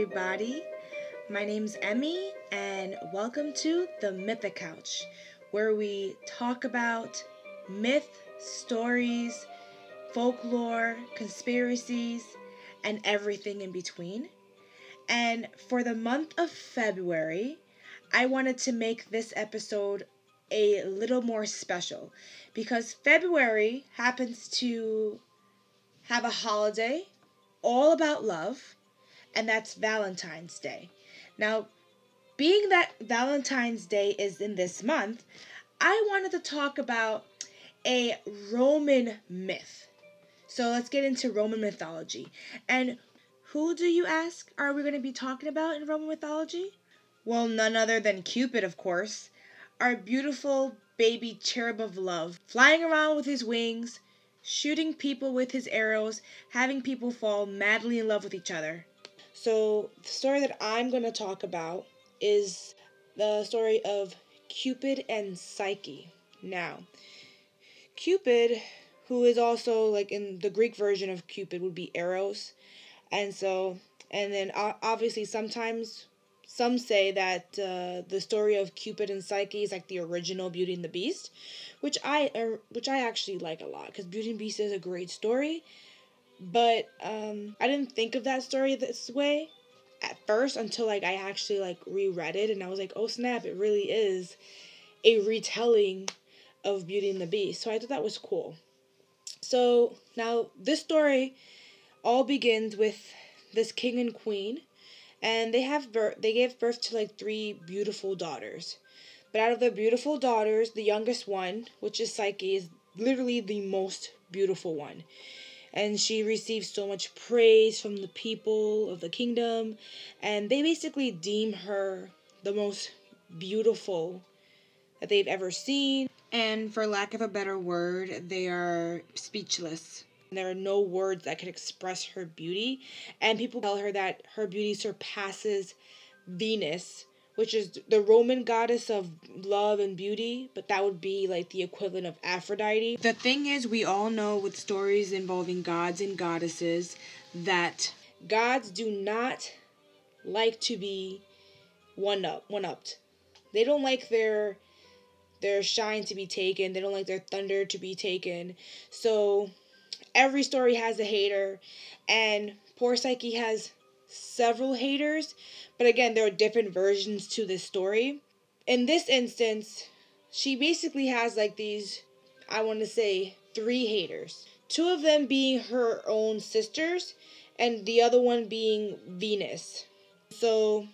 everybody. My name's Emmy, and welcome to the Mythic Couch, where we talk about myth, stories, folklore, conspiracies, and everything in between. And for the month of February, I wanted to make this episode a little more special because February happens to have a holiday all about love, and that's Valentine's Day. Now, being that Valentine's Day is in this month, I wanted to talk about a Roman myth. So let's get into Roman mythology. And who do you ask are we going to be talking about in Roman mythology? Well, none other than Cupid, of course. Our beautiful baby cherub of love, flying around with his wings, shooting people with his arrows, having people fall madly in love with each other. So, the story that I'm going to talk about is the story of Cupid and Psyche. Now, Cupid, who is also like in the Greek version of Cupid, would be Eros. And so, and then obviously sometimes some say that uh, the story of Cupid and Psyche is like the original Beauty and the Beast, which I uh, which I actually like a lot because Beauty and the Beast is a great story. But um, I didn't think of that story this way at first until like I actually like reread it and I was like, oh snap, it really is a retelling of Beauty and the Beast. So I thought that was cool. So now this story all begins with this king and queen and they have birth they gave birth to like three beautiful daughters but out of the beautiful daughters the youngest one which is psyche is literally the most beautiful one and she receives so much praise from the people of the kingdom. And they basically deem her the most beautiful that they've ever seen. And for lack of a better word they are speechless. There are no words that can express her beauty. And people tell her that her beauty surpasses Venus, which is the Roman goddess of love and beauty, but that would be like the equivalent of Aphrodite. The thing is, we all know with stories involving gods and goddesses that gods do not like to be one up one upped. They don't like their their shine to be taken. They don't like their thunder to be taken. So every story has a hater, and poor Psyche has several haters, but again, there are different versions to this story. In this instance, she basically has like these, I want to say, three haters. Two of them being her own sisters, and the other one being Venus. So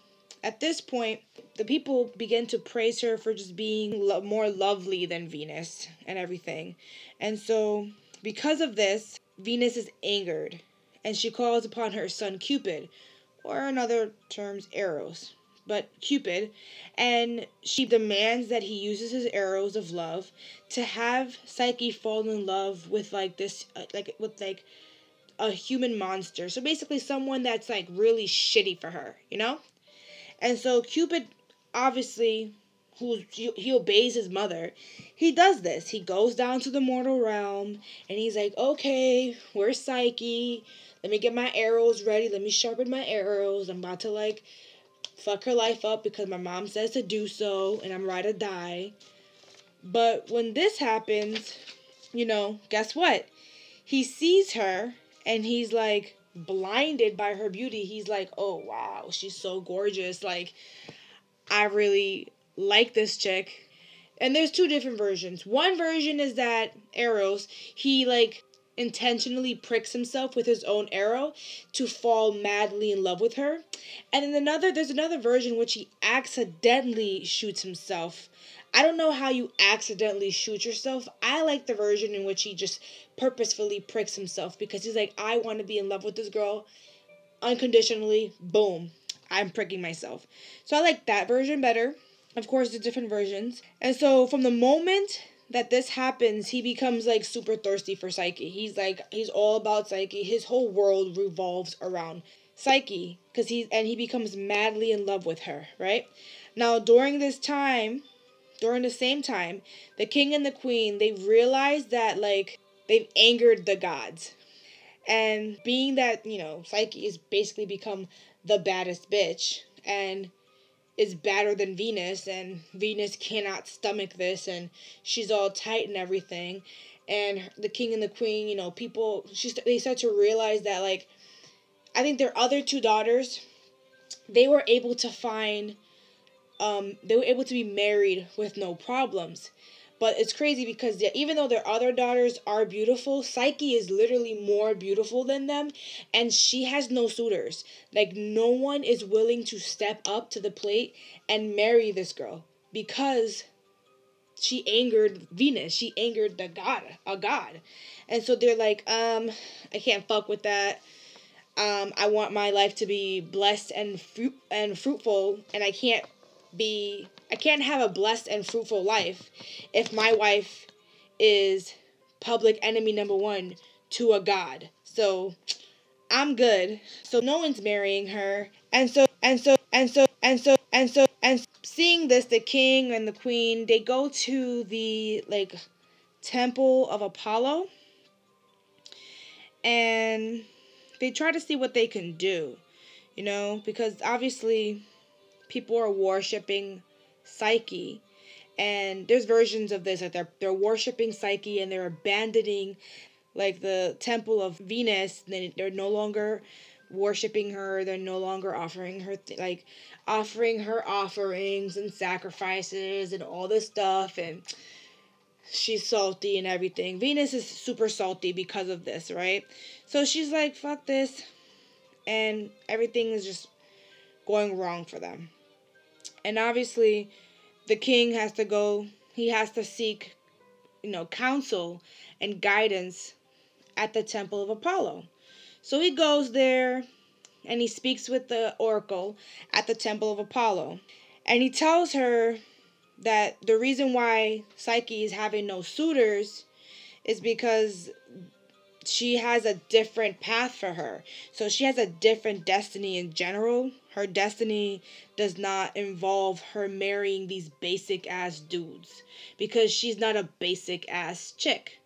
at this point, the people begin to praise her for just being lo- more lovely than Venus and everything. And so, because of this, Venus is angered, and she calls upon her son Cupid, or in other terms, Eros, but Cupid, and she demands that he uses his arrows of love to have Psyche fall in love with like this, uh, like with like a human monster. So basically, someone that's like really shitty for her, you know. And so Cupid, obviously, who he obeys his mother, he does this. He goes down to the mortal realm and he's like, okay, where's Psyche? Let me get my arrows ready. Let me sharpen my arrows. I'm about to like fuck her life up because my mom says to do so and I'm ready to die. But when this happens, you know, guess what? He sees her and he's like blinded by her beauty. He's like, oh wow, she's so gorgeous. Like, I really like this chick. And there's two different versions. One version is that Eros, he like intentionally pricks himself with his own arrow to fall madly in love with her. And then another there's another version which he accidentally shoots himself. I don't know how you accidentally shoot yourself. I like the version in which he just purposefully pricks himself because he's like, I want to be in love with this girl unconditionally. Boom. I'm pricking myself. So I like that version better. Of course, the different versions. And so from the moment that this happens, he becomes like super thirsty for Psyche. He's like he's all about Psyche. His whole world revolves around Psyche cuz he's and he becomes madly in love with her, right? Now, during this time, during the same time, the king and the queen, they realize that like they've angered the gods. And being that, you know, Psyche has basically become the baddest bitch and is badder than Venus and Venus cannot stomach this and she's all tight and everything and the king and the queen, you know, people she they start to realize that like I think their other two daughters they were able to find um they were able to be married with no problems. But it's crazy because even though their other daughters are beautiful, Psyche is literally more beautiful than them and she has no suitors. Like no one is willing to step up to the plate and marry this girl because she angered Venus. She angered the god, a god. And so they're like, um, I can't fuck with that. Um, I want my life to be blessed and fruit and fruitful, and I can't be I can't have a blessed and fruitful life if my wife is public enemy number one to a god. So I'm good. So no one's marrying her. And so and so and so and so and so and seeing this the king and the queen they go to the like temple of Apollo and they try to see what they can do. You know, because obviously people are worshiping Psyche. And there's versions of this like they're they're worshiping Psyche and they're abandoning like the temple of Venus. Then they're no longer worshiping her. They're no longer offering her th- like offering her offerings and sacrifices and all this stuff. And she's salty and everything. Venus is super salty because of this right? So she's like fuck this. And everything is just going wrong for them and obviously the king has to go he has to seek you know counsel and guidance at the temple of apollo so he goes there and he speaks with the oracle at the temple of Apollo. And he tells her that the reason why Psyche is having no suitors is because she has a different path for her. So she has a different destiny in general. Her destiny does not involve her marrying these basic ass dudes because she's not a basic ass chick.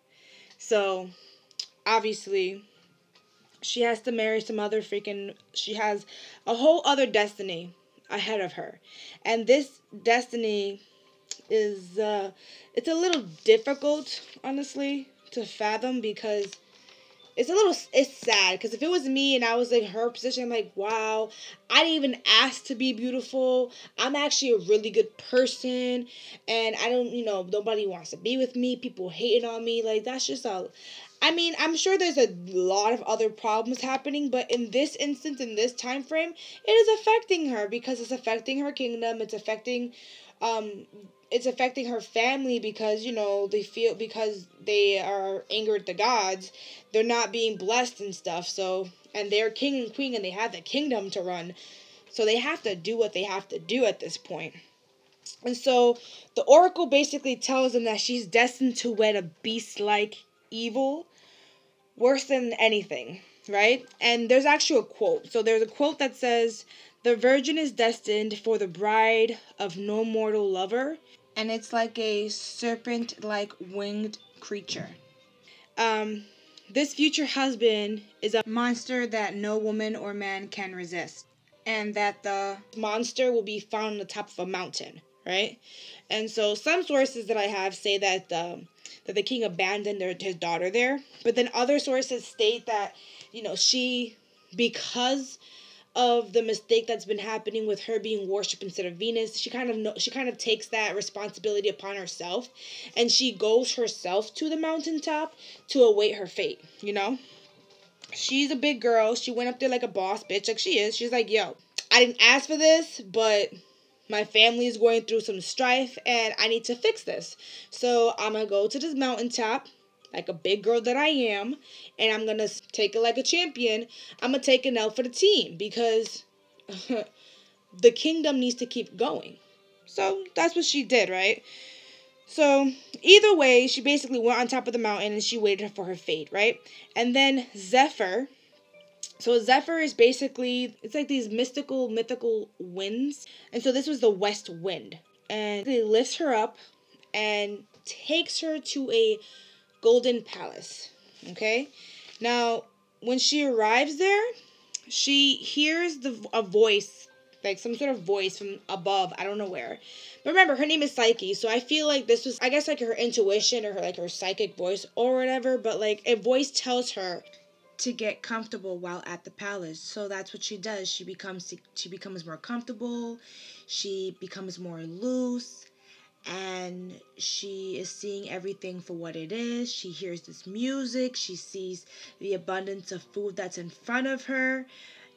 So obviously she has to marry some other freaking she has a whole other destiny ahead of her and this destiny is uh it's a little difficult honestly to fathom because it's a little it's sad because if it was me and I was in her position, I'm like, wow, I didn't even ask to be beautiful. I'm actually a really good person, and I don't, you know, nobody wants to be with me. People hating on me, like that's just a. I mean, I'm sure there's a lot of other problems happening, but in this instance, in this time frame, it is affecting her because it's affecting her kingdom. It's affecting, um, it's affecting her family because you know they feel because they are angered the gods they're not being blessed and stuff so and they're king and queen and they have the kingdom to run. So they have to do what they have to do at this point. and so the oracle basically tells them that she's destined to wed a beast like evil worse than anything right? And there's actually a quote. So there's a quote that says the virgin is destined for the bride of no mortal lover and it's like a serpent like winged creature. Um, this future husband is a monster that no woman or man can resist, and that the monster will be found on the top of a mountain, right? And so some sources that I have say that the that the king abandoned their, his daughter there, but then other sources state that you know she because of the mistake that's been happening with her being worshipped instead of Venus. She kind of know, she kind of takes that responsibility upon herself and she goes herself to the mountaintop to await her fate, you know? She's a big girl. She went up there like a boss bitch like she is. She's like, "Yo, I didn't ask for this, but my family is going through some strife and I need to fix this. So, I'm going to go to this mountaintop like a big girl that I am, and I'm gonna take it like a champion. I'm gonna take an L for the team because the kingdom needs to keep going. So that's what she did, right? So either way, she basically went on top of the mountain and she waited for her fate, right? And then Zephyr. So Zephyr is basically it's like these mystical, mythical winds, and so this was the west wind, and he lifts her up and takes her to a Golden Palace. Okay? Now, when she arrives there, she hears the a voice, like some sort of voice from above. I don't know where. But remember, her name is Psyche, so I feel like this was, I guess, like her intuition or her like her psychic voice or whatever. But like a voice tells her to get comfortable while at the palace. So that's what she does. She becomes she becomes more comfortable. She becomes more loose and she is seeing everything for what it is. She hears this music, she sees the abundance of food that's in front of her,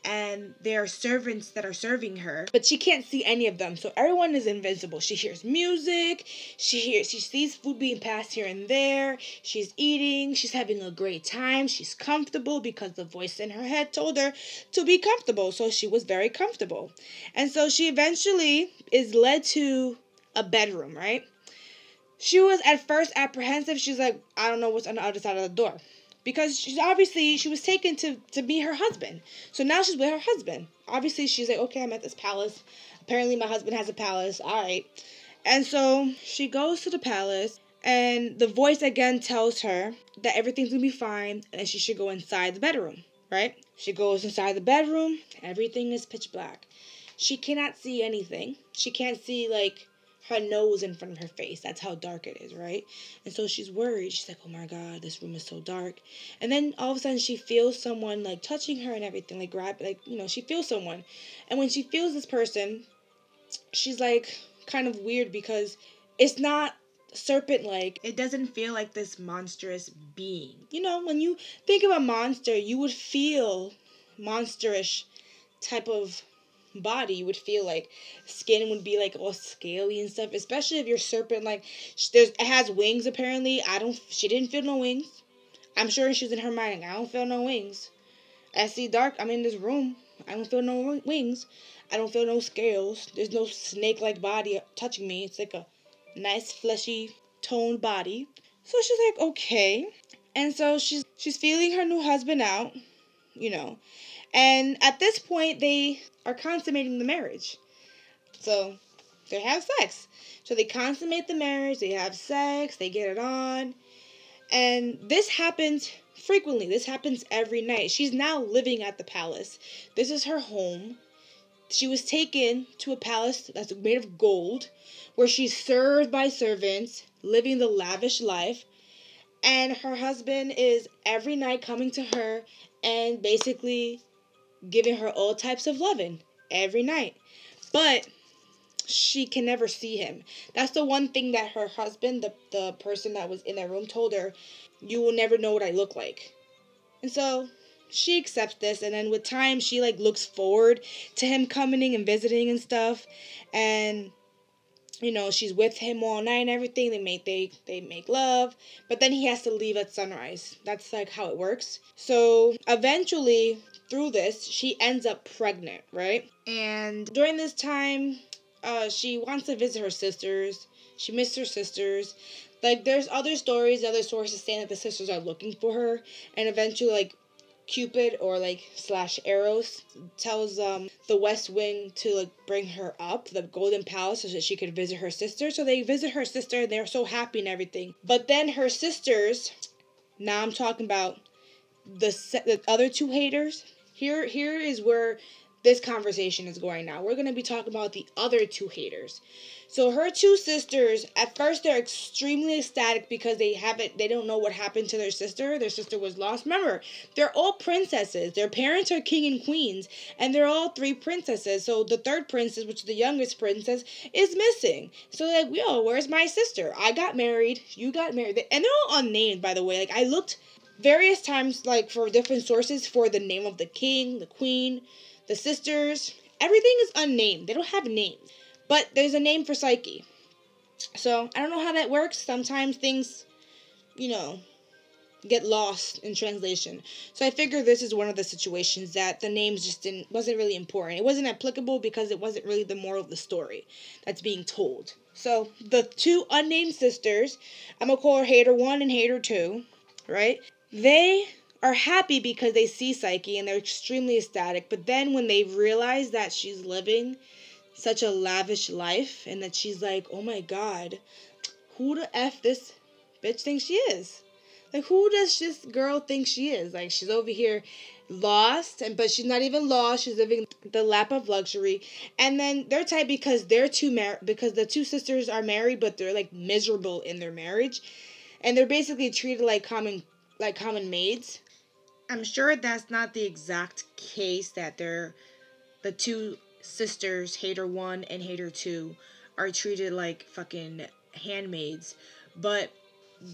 and there are servants that are serving her, but she can't see any of them. So everyone is invisible. She hears music, she hears she sees food being passed here and there. She's eating, she's having a great time, she's comfortable because the voice in her head told her to be comfortable. So she was very comfortable. And so she eventually is led to a bedroom, right? She was at first apprehensive. She's like, I don't know what's on the other side of the door. Because she's obviously she was taken to to be her husband. So now she's with her husband. Obviously she's like, okay, I'm at this palace. Apparently my husband has a palace. All right. And so she goes to the palace and the voice again tells her that everything's gonna be fine and she should go inside the bedroom, right? She goes inside the bedroom, everything is pitch black. She cannot see anything. She can't see like her nose in front of her face. That's how dark it is, right? And so she's worried. She's like, oh my God, this room is so dark. And then all of a sudden she feels someone like touching her and everything, like grab, like, you know, she feels someone. And when she feels this person, she's like kind of weird because it's not serpent like. It doesn't feel like this monstrous being. You know, when you think of a monster, you would feel monsterish type of body, would feel like skin would be like all scaly and stuff. Especially if your serpent like there's it has wings. Apparently, I don't. She didn't feel no wings. I'm sure she's in her mind. I don't feel no wings. I see dark. I'm in this room. I don't feel no wings. I don't feel no scales. There's no snake-like body touching me. It's like a nice fleshy toned body. So she's like, okay. And so she's she's feeling her new husband out, you know. And at this point, they are consummating the marriage. So they have sex. So they consummate the marriage, they have sex, they get it on. And this happens frequently. This happens every night. She's now living at the palace. This is her home. She was taken to a palace that's made of gold, where she's served by servants, living the lavish life. And her husband is every night coming to her and basically giving her all types of loving every night. But she can never see him. That's the one thing that her husband, the, the person that was in that room, told her, You will never know what I look like. And so she accepts this and then with time she like looks forward to him coming and visiting and stuff and you know she's with him all night and everything they make they they make love but then he has to leave at sunrise that's like how it works so eventually through this she ends up pregnant right and during this time uh she wants to visit her sisters she missed her sisters like there's other stories other sources saying that the sisters are looking for her and eventually like Cupid or like slash Eros tells um the West Wind to like bring her up the Golden Palace so that she could visit her sister. So they visit her sister and they're so happy and everything. But then her sisters, now I'm talking about the the other two haters. Here here is where this conversation is going now. We're going to be talking about the other two haters. So her two sisters, at first they're extremely ecstatic because they haven't they don't know what happened to their sister. Their sister was lost. Remember, they're all princesses. Their parents are king and queens, and they're all three princesses. So the third princess, which is the youngest princess, is missing. So like, yo, where's my sister? I got married, you got married. And they're all unnamed, by the way. Like I looked various times like for different sources for the name of the king, the queen, the sisters, everything is unnamed. They don't have names. But there's a name for Psyche. So I don't know how that works. Sometimes things, you know, get lost in translation. So I figure this is one of the situations that the names just didn't wasn't really important. It wasn't applicable because it wasn't really the moral of the story that's being told. So the two unnamed sisters, I'm gonna call her Hater One and Hater Two, right? They are happy because they see Psyche and they're extremely ecstatic. But then when they realize that she's living such a lavish life and that she's like, oh my god, who the F this bitch thinks she is? Like, who does this girl think she is? Like, she's over here lost and but she's not even lost she's living the lap of luxury and then they're tight because they're two mar- because the two sisters are married but they're like miserable in their marriage and they're basically treated like common like common maids i'm sure that's not the exact case that they're the two sisters hater 1 and hater 2 are treated like fucking handmaids but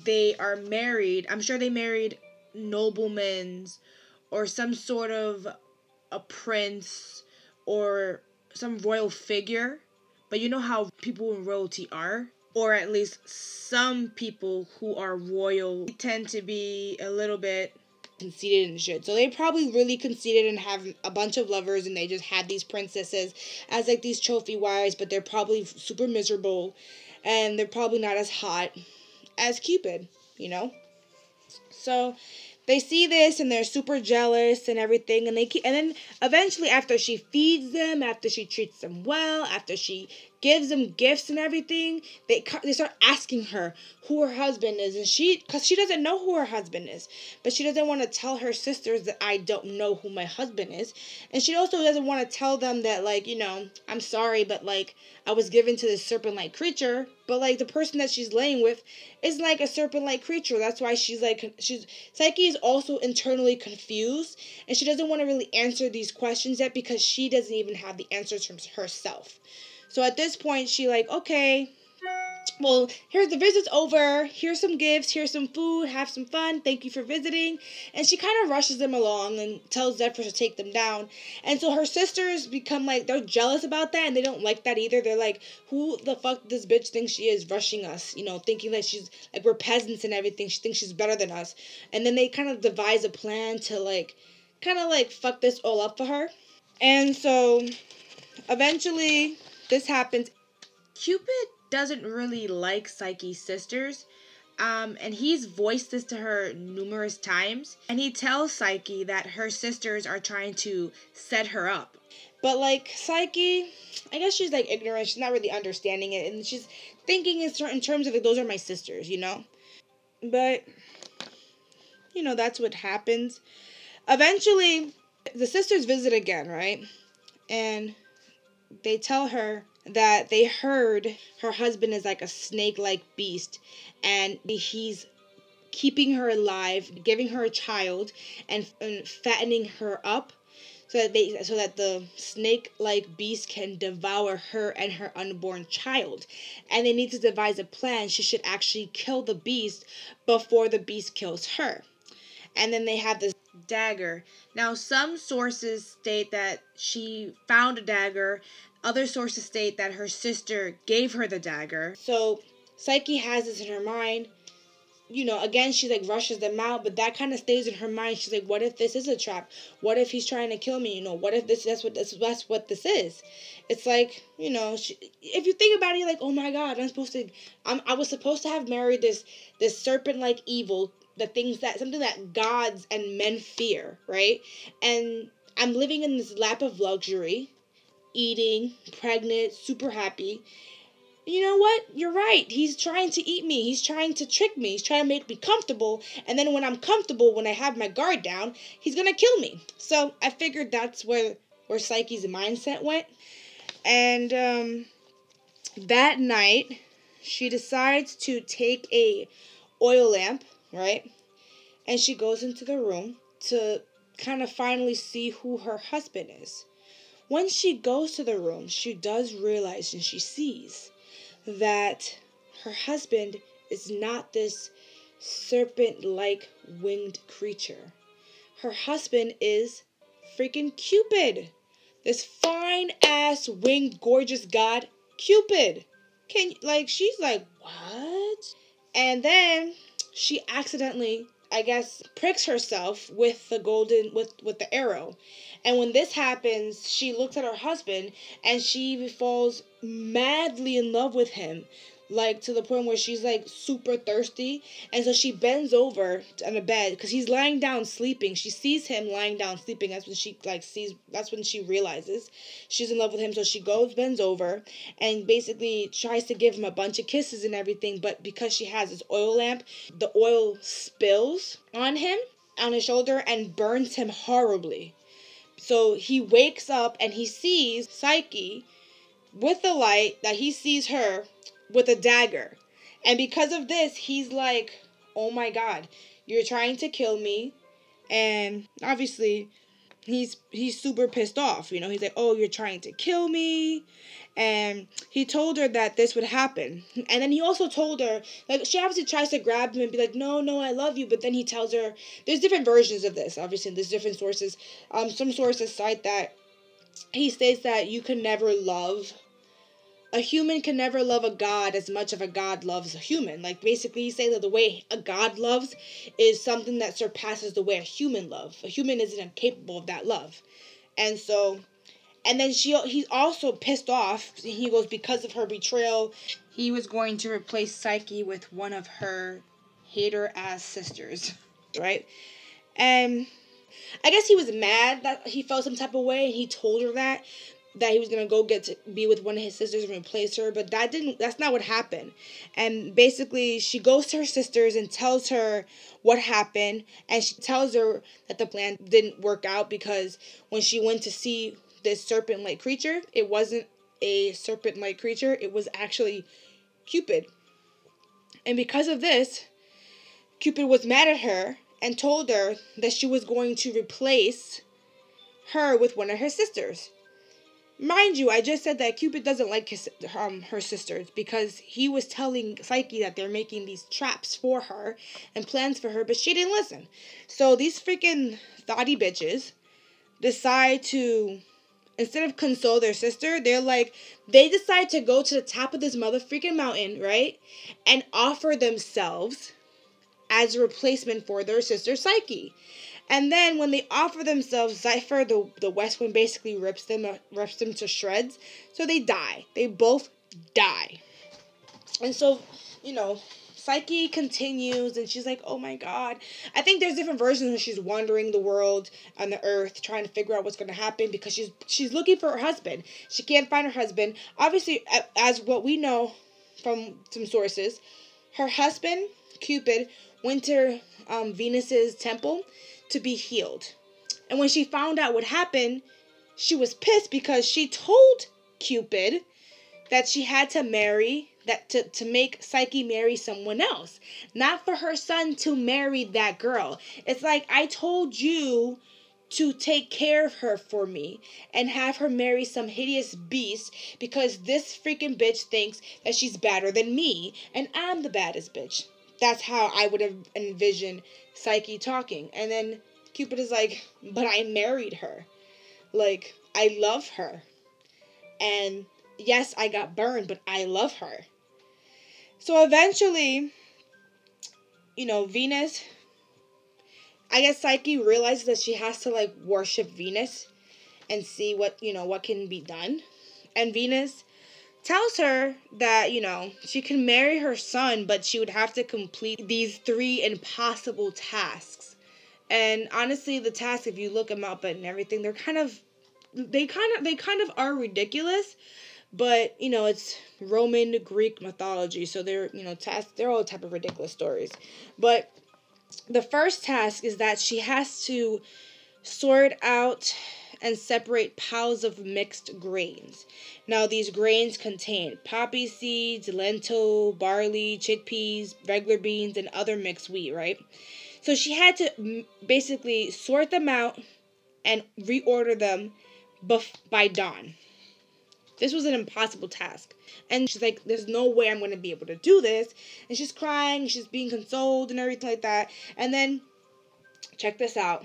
they are married i'm sure they married noblemen's or some sort of a prince or some royal figure. But you know how people in royalty are? Or at least some people who are royal tend to be a little bit conceited and shit. So they probably really conceited and have a bunch of lovers and they just had these princesses as like these trophy wives, but they're probably super miserable and they're probably not as hot as Cupid, you know? So they see this and they're super jealous and everything and they keep and then eventually after she feeds them after she treats them well after she gives them gifts and everything they they start asking her who her husband is and she because she doesn't know who her husband is but she doesn't want to tell her sisters that i don't know who my husband is and she also doesn't want to tell them that like you know i'm sorry but like i was given to this serpent like creature but like the person that she's laying with is like a serpent like creature that's why she's like she's psyche is also internally confused and she doesn't want to really answer these questions yet because she doesn't even have the answers from herself so at this point, she like, okay, well, here's the visit's over. Here's some gifts. Here's some food. Have some fun. Thank you for visiting. And she kind of rushes them along and tells Zephyr to take them down. And so her sisters become like, they're jealous about that and they don't like that either. They're like, who the fuck this bitch thinks she is rushing us? You know, thinking that she's like, we're peasants and everything. She thinks she's better than us. And then they kind of devise a plan to like, kind of like fuck this all up for her. And so eventually this happens. Cupid doesn't really like Psyche's sisters. Um, and he's voiced this to her numerous times. And he tells Psyche that her sisters are trying to set her up. But like Psyche, I guess she's like ignorant. She's not really understanding it, and she's thinking in certain terms of like those are my sisters, you know. But you know that's what happens. Eventually, the sisters visit again, right? And they tell her that they heard her husband is like a snake like beast and he's keeping her alive, giving her a child and, and fattening her up so that they so that the snake like beast can devour her and her unborn child. And they need to devise a plan. She should actually kill the beast before the beast kills her. And then they have this dagger now some sources state that she found a dagger other sources state that her sister gave her the dagger. So Psyche has this in her mind. You know, again, she like rushes them out, but that kind of stays in her mind. She's like, "What if this is a trap? What if he's trying to kill me? You know, what if this that's what this that's what this is?" It's like you know, she, if you think about it, like, "Oh my God, I'm supposed to, I'm I was supposed to have married this this serpent like evil, the things that something that gods and men fear, right? And I'm living in this lap of luxury eating, pregnant, super happy. You know what? You're right. He's trying to eat me. He's trying to trick me. He's trying to make me comfortable. And then when I'm comfortable, when I have my guard down, he's going to kill me. So I figured that's where, where Psyche's mindset went. And um, that night, she decides to take a oil lamp, right? And she goes into the room to kind of finally see who her husband is. When she goes to the room, she does realize and she sees that her husband is not this serpent like winged creature. Her husband is freaking Cupid. This fine ass winged gorgeous god, Cupid. Can like she's like, "What?" And then she accidentally I guess pricks herself with the golden with with the arrow. And when this happens, she looks at her husband and she falls madly in love with him like to the point where she's like super thirsty. And so she bends over on the bed because he's lying down sleeping. She sees him lying down sleeping. That's when she like sees that's when she realizes she's in love with him. So she goes bends over and basically tries to give him a bunch of kisses and everything. But because she has this oil lamp the oil spills on him on his shoulder and burns him horribly. So he wakes up and he sees Psyche with the light that he sees her with a dagger. And because of this, he's like, oh my god, you're trying to kill me. And obviously, he's he's super pissed off. You know, he's like, "Oh, you're trying to kill me." And he told her that this would happen. And then he also told her, like, she obviously tries to grab him and be like, no, no, I love you. But then he tells her, there's different versions of this, obviously, there's different sources. Um, some sources cite that he states that you can never love a human can never love a god as much as a god loves a human. Like basically, he's saying that the way a god loves is something that surpasses the way a human loves. A human isn't capable of that love, and so, and then she he's also pissed off. He goes because of her betrayal. He was going to replace Psyche with one of her hater ass sisters, right? And I guess he was mad that he felt some type of way, and he told her that that he was gonna go get to be with one of his sisters and replace her, but that didn't. That's not what happened. And basically, she goes to her sisters and tells her what happened, and she tells her that the plan didn't work out because when she went to see this serpent-like creature, it wasn't a serpent-like creature. It was actually Cupid. And because of this, Cupid was mad at her and told her that she was going to replace her with one of her sisters. Mind you, I just said that Cupid doesn't like his um her sisters because he was telling Psyche that they're making these traps for her and plans for her, but she didn't listen. So these freaking thoughty bitches decide to instead of console their sister, they're like they decide to go to the top of this mother freaking mountain, right? And offer themselves as a replacement for their sister Psyche. And then when they offer themselves, Zephyr, the, the West Wind, basically rips them uh, rips them to shreds. So they die. They both die. And so, you know, Psyche continues and she's like, oh my god. I think there's different versions when she's wandering the world on the earth trying to figure out what's going to happen because she's she's looking for her husband. She can't find her husband. Obviously, as what we know from some sources, her husband, Cupid, went to um, Venus's temple to be healed. And when she found out what happened, she was pissed because she told Cupid that she had to marry that to, to make Psyche marry someone else. Not for her son to marry that girl. It's like I told you to take care of her for me and have her marry some hideous beast because this freaking bitch thinks that she's better than me and I'm the baddest bitch. That's how I would have envisioned Psyche talking. And then Cupid is like, but I married her. Like, I love her. And yes, I got burned, but I love her. So eventually, you know, Venus, I guess Psyche realizes that she has to like worship Venus and see what, you know, what can be done. And Venus tells her that, you know, she can marry her son, but she would have to complete these three impossible tasks. And honestly, the tasks, if you look them up and everything, they're kind of, they kind of, they kind of are ridiculous. But you know, it's Roman Greek mythology, so they're you know tasks. They're all type of ridiculous stories. But the first task is that she has to sort out and separate piles of mixed grains. Now, these grains contain poppy seeds, lentil, barley, chickpeas, regular beans, and other mixed wheat, right? So she had to basically sort them out and reorder them bef- by dawn. This was an impossible task. And she's like, there's no way I'm going to be able to do this. And she's crying, she's being consoled and everything like that. And then, check this out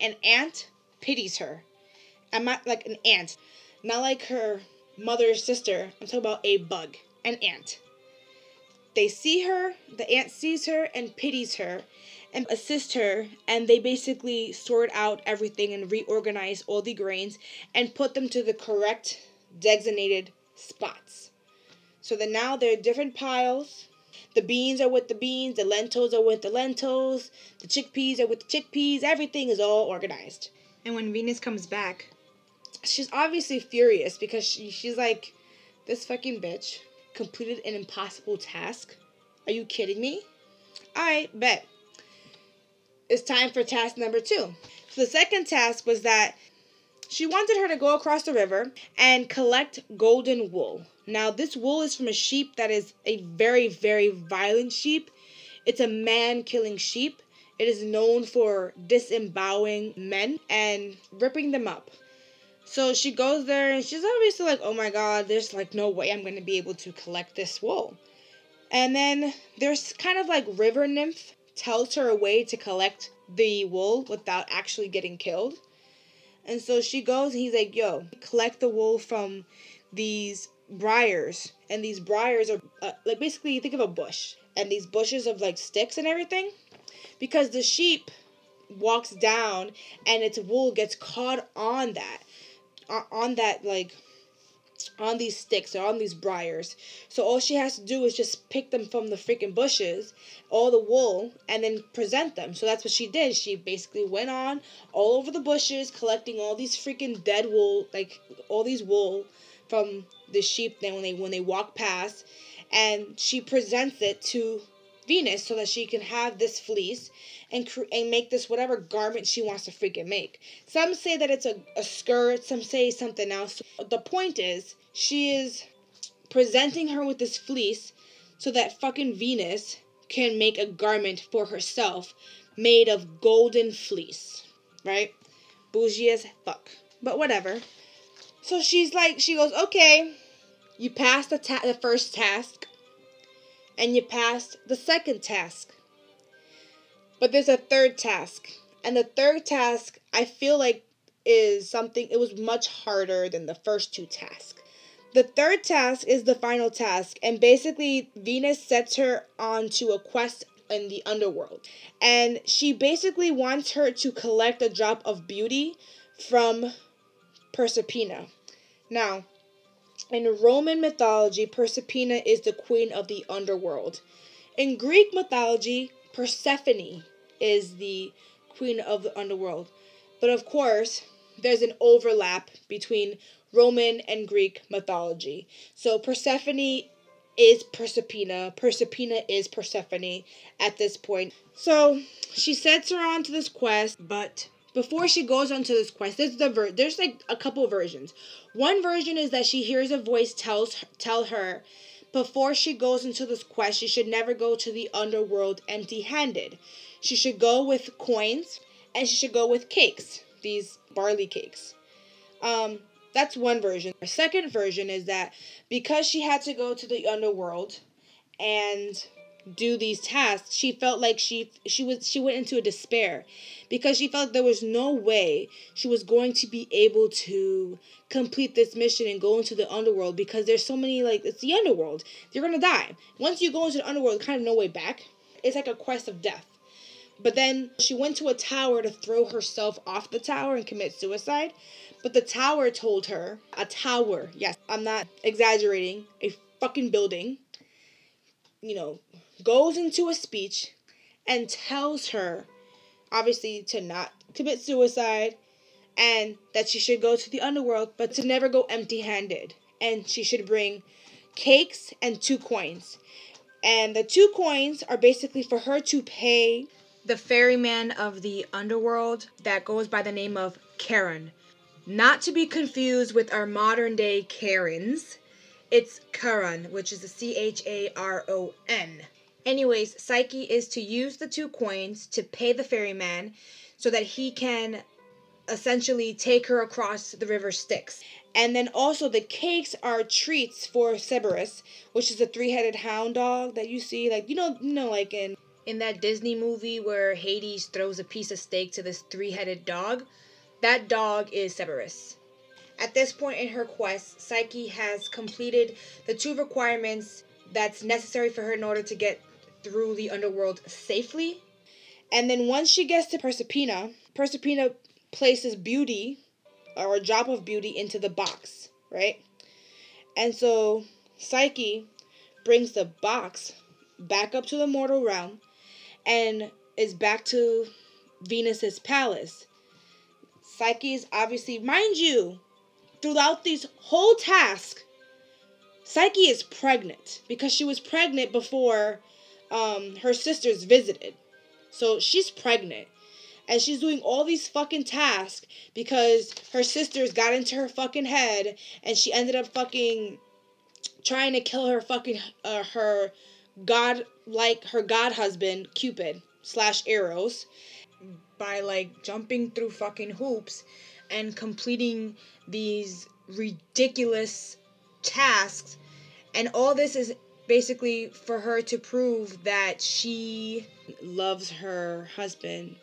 an ant pities her I'm not like an ant, not like her mother's sister. I'm talking about a bug, an ant. They see her, the ant sees her and pities her and assist her, and they basically sort out everything and reorganize all the grains and put them to the correct designated spots. So that now they're different piles. The beans are with the beans, the lentils are with the lentils, the chickpeas are with the chickpeas, everything is all organized. And when Venus comes back, she's obviously furious because she, she's like, this fucking bitch completed an impossible task. Are you kidding me? Alright, bet. it's time for task number two. So the second task was that she wanted her to go across the river and collect golden wool. Now, this wool is from a sheep that is a very, very violent sheep. It's a man killing sheep. It is known for disemboweling men and ripping them up. So she goes there and she's obviously like, oh my god, there's like no way I'm going to be able to collect this wool. And then there's kind of like river nymph tells her a way to collect the wool without actually getting killed. And so she goes and he's like, yo, collect the wool from these briars. And these briars are uh, like basically, you think of a bush and these bushes of like sticks and everything. Because the sheep walks down and its wool gets caught on that on that like on these sticks or on these briars. So all she has to do is just pick them from the freaking bushes, all the wool, and then present them. So that's what she did. She basically went on all over the bushes, collecting all these freaking dead wool, like all these wool from the sheep. Then when they when they walk past, and she presents it to Venus so that she can have this fleece and cre- and make this whatever garment she wants to freaking make. Some say that it's a, a skirt, some say something else. The point is, she is presenting her with this fleece so that fucking Venus can make a garment for herself made of golden fleece, right? Bougie as fuck. But whatever. So she's like, she goes, okay, you passed the, ta- the first task and you passed the second task. But there's a third task. And the third task, I feel like, is something, it was much harder than the first two tasks. The third task is the final task, and basically, Venus sets her onto a quest in the underworld. And she basically wants her to collect a drop of beauty from Proserpina. Now, in Roman mythology, Proserpina is the queen of the underworld. In Greek mythology, Persephone is the queen of the underworld. But of course, there's an overlap between Roman and Greek mythology. So Persephone is Proserpina. Proserpina is Persephone at this point. So she sets her on to this quest, but before she goes onto this quest, there's the ver- there's like a couple versions. One version is that she hears a voice tells tell her before she goes into this quest, she should never go to the underworld empty-handed. She should go with coins and she should go with cakes, these barley cakes. Um, that's one version. The second version is that because she had to go to the underworld and do these tasks, she felt like she she was she went into a despair because she felt there was no way she was going to be able to complete this mission and go into the underworld because there's so many like it's the underworld. You're gonna die. Once you go into the underworld, kind of no way back. It's like a quest of death. But then she went to a tower to throw herself off the tower and commit suicide. But the tower told her, a tower, yes, I'm not exaggerating, a fucking building, you know, goes into a speech and tells her, obviously, to not commit suicide and that she should go to the underworld, but to never go empty handed. And she should bring cakes and two coins. And the two coins are basically for her to pay the ferryman of the underworld that goes by the name of Charon. Not to be confused with our modern day Karens. It's Charon, which is a C H A R O N. Anyways, Psyche is to use the two coins to pay the ferryman so that he can essentially take her across the river Styx. And then also the cakes are treats for Cerberus, which is a three-headed hound dog that you see, like you know, you know, like in in that Disney movie where Hades throws a piece of steak to this three-headed dog. That dog is Cerberus. At this point in her quest, Psyche has completed the two requirements that's necessary for her in order to get through the underworld safely. And then once she gets to Proserpina, Proserpina places beauty or a drop of beauty into the box, right? And so Psyche brings the box back up to the mortal realm and is back to Venus's palace. Psyche is obviously, mind you, throughout these whole task, Psyche is pregnant because she was pregnant before um, her sisters visited. So she's pregnant. And she's doing all these fucking tasks because her sisters got into her fucking head and she ended up fucking trying to kill her fucking uh, her god like her god husband Cupid slash Eros by like jumping through fucking hoops and completing these ridiculous tasks. And all this is basically for her to prove that she loves her husband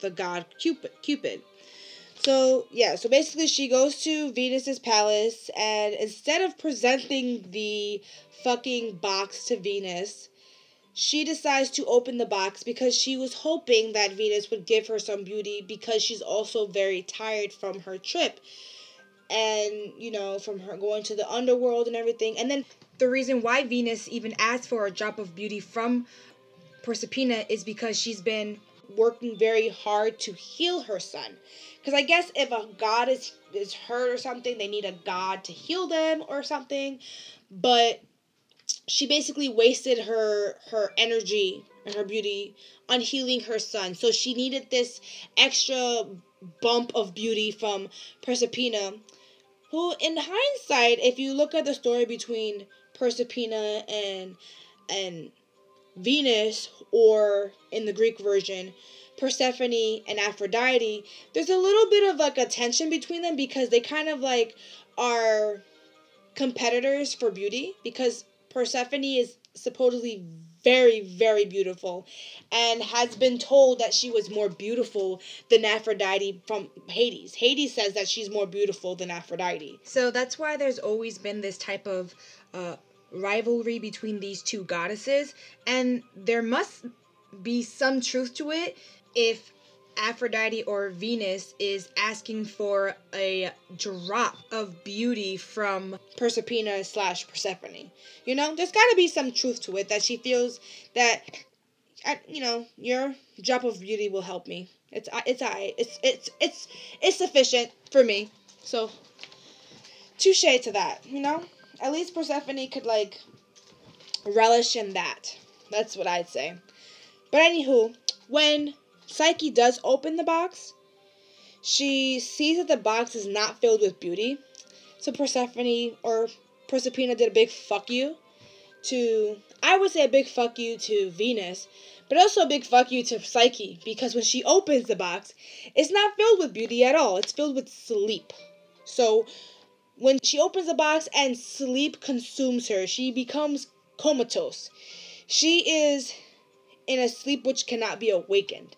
the god Cupid Cupid so yeah, so basically she goes to Venus's palace and instead of presenting the fucking box to Venus, she decides to open the box because she was hoping that Venus would give her some beauty because she's also very tired from her trip and you know from her going to the underworld and everything. And then the reason why venus even asked for a drop of beauty from proserpina is because she's been working very hard to heal her son. Because i guess if a god is is hurt or something they need a god to heal them or something. But she basically wasted her her energy and her beauty on healing her son. So she needed this extra bump of beauty from Proserpina who in hindsight if you look at the story between Proserpina and and Venus or in the Greek version Persephone and Aphrodite there's a little bit of like a tension between them because they kind of like are competitors for beauty because Persephone is supposedly very, very beautiful and has been told that she was more beautiful than Aphrodite from Hades. Hades says that she's more beautiful than Aphrodite. So that's why there's always been this type of uh, rivalry between these two goddesses, and there must be some truth to it if Aphrodite or Venus is asking for a drop of beauty from Proserpina slash Persephone. You know, there's got to be some truth to it that she feels that, you know, your drop of beauty will help me. It's it's I it's it's it's it's sufficient for me. So, touche to that. You know, at least Persephone could like relish in that. That's what I'd say. But anywho, when Psyche does open the box. She sees that the box is not filled with beauty. So Persephone or Proserpina did a big fuck you to I would say a big fuck you to Venus, but also a big fuck you to Psyche because when she opens the box, it's not filled with beauty at all. It's filled with sleep. So when she opens the box and sleep consumes her, she becomes comatose. She is in a sleep which cannot be awakened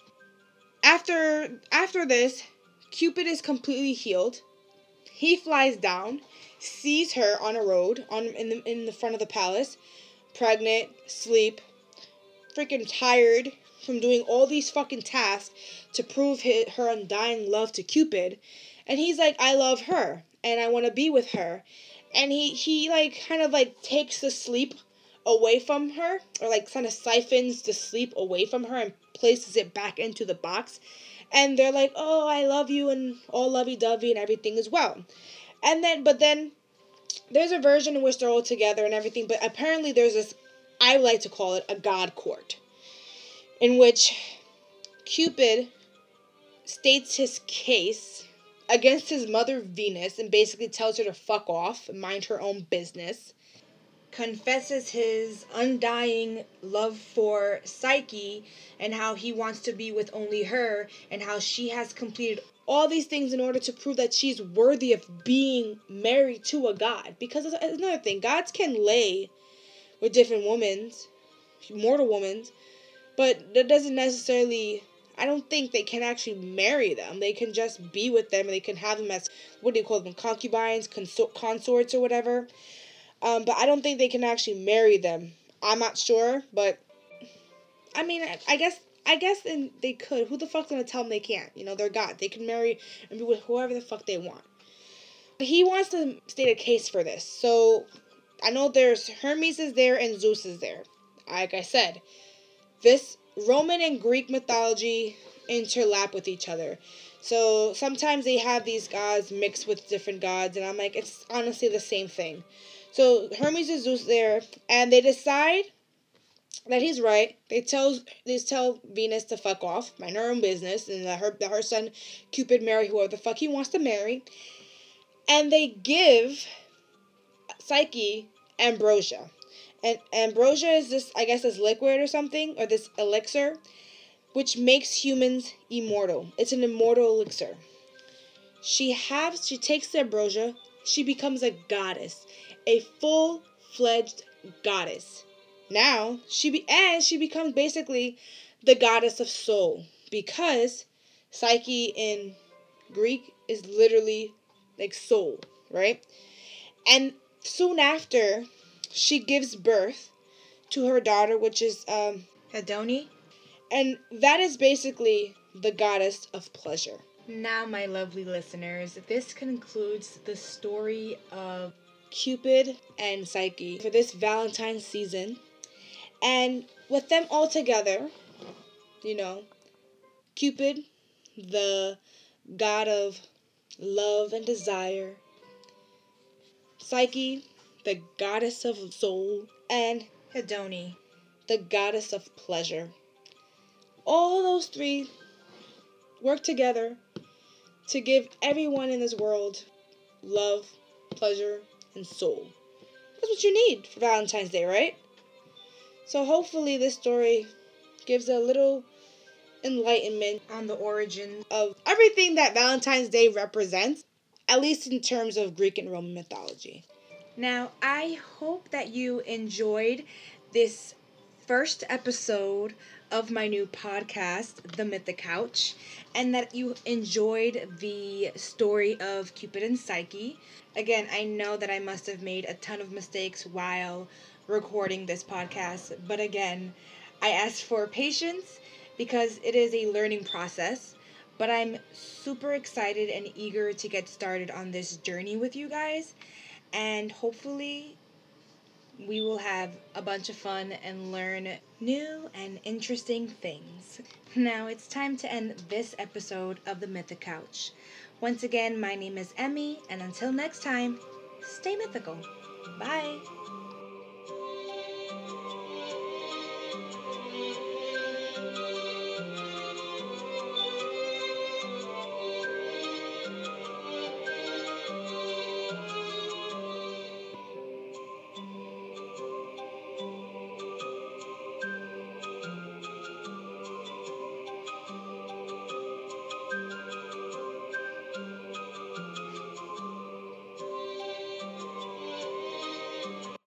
after after this, Cupid is completely healed. He flies down, sees her on a road on in the in the front of the palace, pregnant, sleep, freaking tired from doing all these fucking tasks to prove his, her undying love to Cupid, and he's like, I love her and I want to be with her, and he he like kind of like takes the sleep away from her or like kind of siphons the sleep away from her and places it back into the box. And they're like oh i love you and all lovey-dovey and everything as well. And then but then there's a version in which they're all together and everything but apparently there's this i like to call it a god court in which cupid states his case against his mother venus and basically tells her to fuck off mind her own business confesses his undying love for Psyche and how he wants to be with only her and how she has completed all these things in order to prove that she's worthy of being married to a god. Because another thing, gods can lay with different women, mortal women, but that doesn't necessarily. I don't think they can actually marry them. They can just be with them and they can have them as, what do you call them, concubines, consor- consorts, or whatever. Um, but I don't think they can actually marry them. I'm not sure, but I mean, I, guess I guess and they could. Who the fuck's gonna tell them they can't? You know, they're God. They can marry and be with whoever the fuck they want. But he wants to state a case for this. So I know there's Hermes is there and Zeus is there. Like I said, this Roman and Greek mythology interlap with each other. So sometimes they have these gods mixed with different gods, and I'm like, it's honestly the same thing. So Hermes and Zeus there, and they decide that he's right. They tell they tell Venus to fuck off, mind her own business, and that her that her son Cupid marry whoever the fuck he wants to marry. And they give Psyche ambrosia. And ambrosia is this I guess this liquid or something, or this elixir, which makes humans immortal. It's an immortal elixir. She has she takes the ambrosia, she becomes a goddess, a full fledged goddess now she be and she becomes basically the goddess of soul because Psyche in Greek is literally like soul, right? And soon after, she gives birth to her daughter, which is um, Hedone. And that is basically the goddess of pleasure. Now, my lovely listeners, this concludes the story of Cupid and Psyche for this Valentine's season. And with them all together, you know, Cupid, the god of love and desire, Psyche, the goddess of soul, and Hedone, the goddess of pleasure. All those three work together to give everyone in this world love, pleasure, and soul. That's what you need for Valentine's Day, right? So hopefully this story gives a little enlightenment on the origin of everything that Valentine's Day represents, at least in terms of Greek and Roman mythology. Now, I hope that you enjoyed this first episode of my new podcast, The Mythic Couch, and that you enjoyed the story of Cupid and Psyche. Again, I know that I must have made a ton of mistakes while recording this podcast. But again, I ask for patience because it is a learning process. But I'm super excited and eager to get started on this journey with you guys. And hopefully, we will have a bunch of fun and learn new and interesting things. Now it's time to end this episode of the Mythic Couch. Once again, my name is Emmy, and until next time, stay mythical. Bye.